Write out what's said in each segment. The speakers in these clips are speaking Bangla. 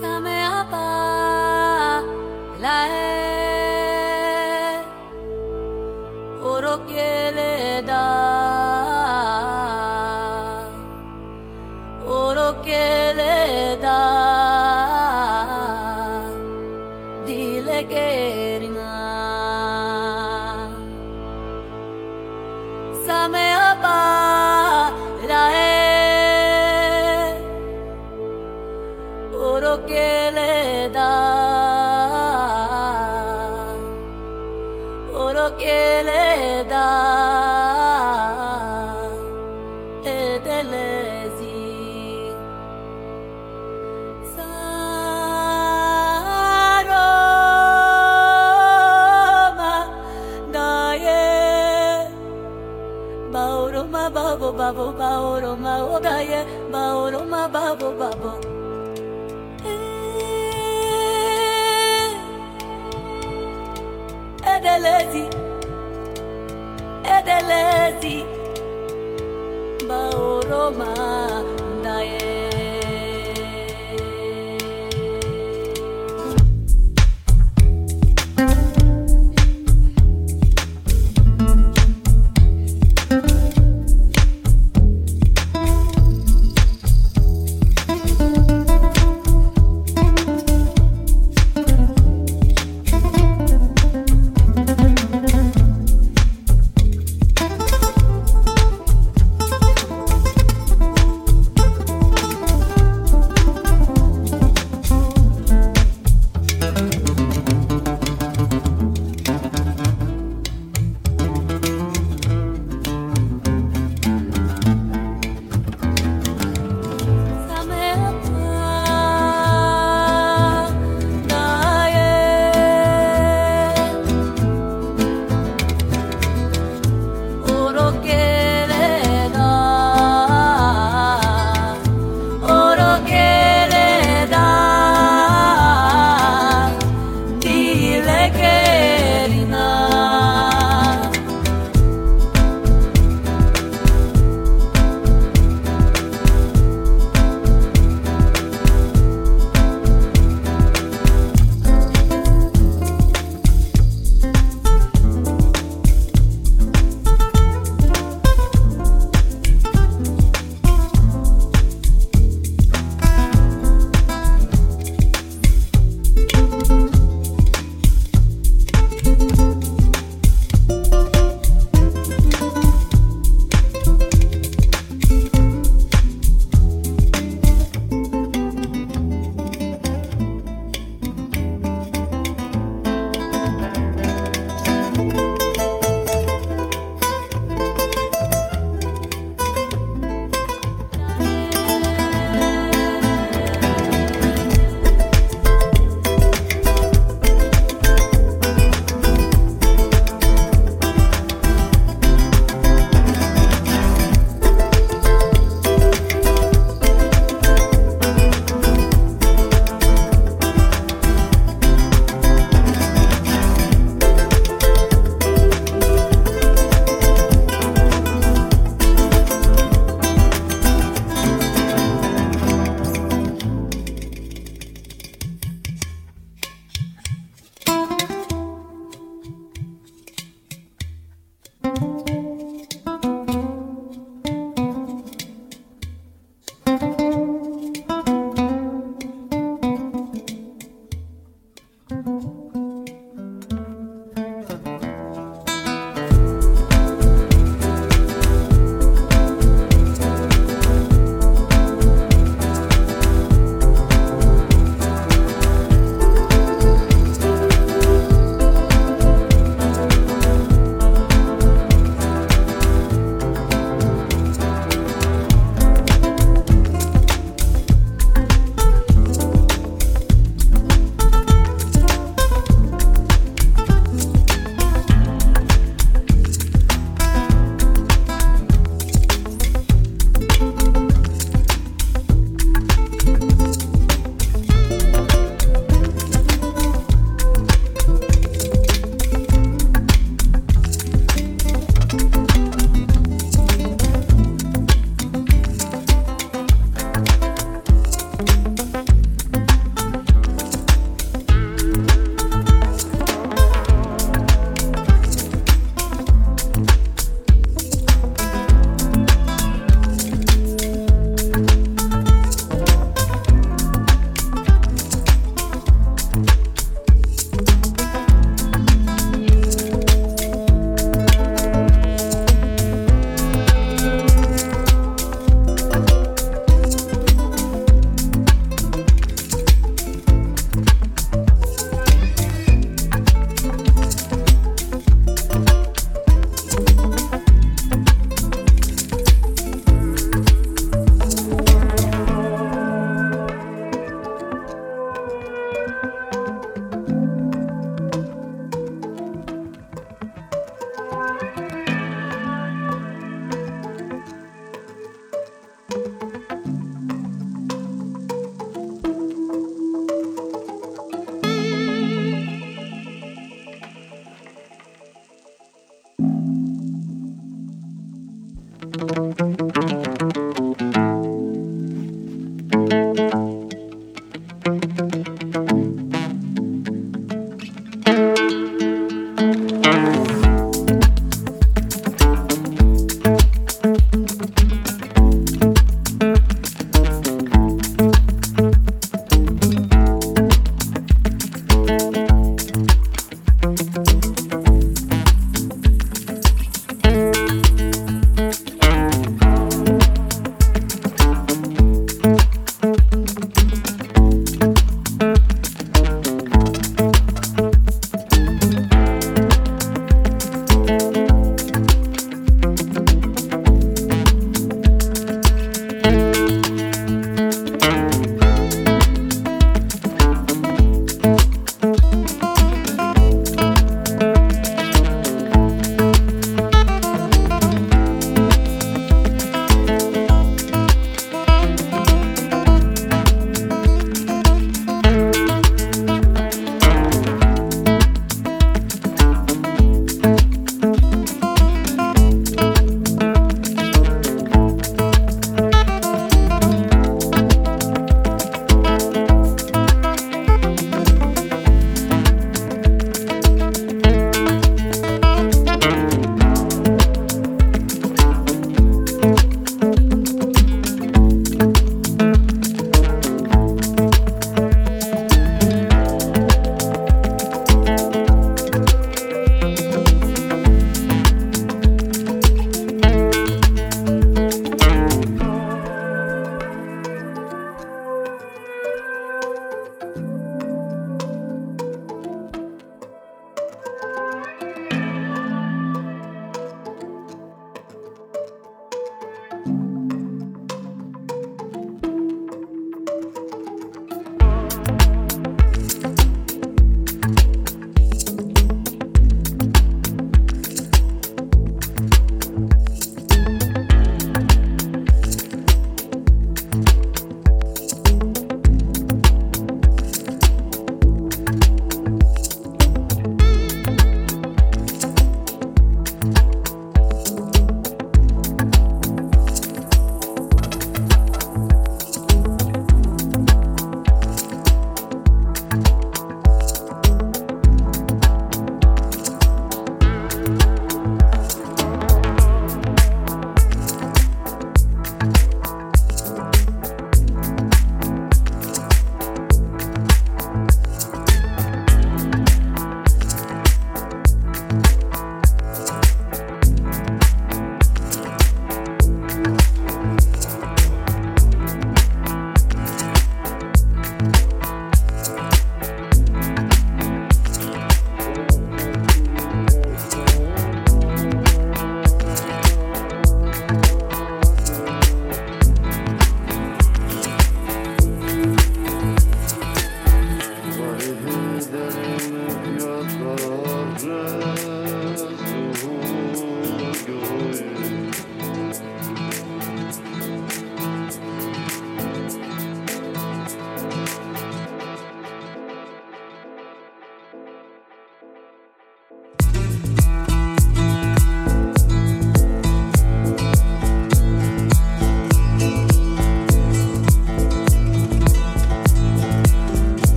Summer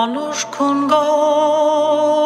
Anushkun gager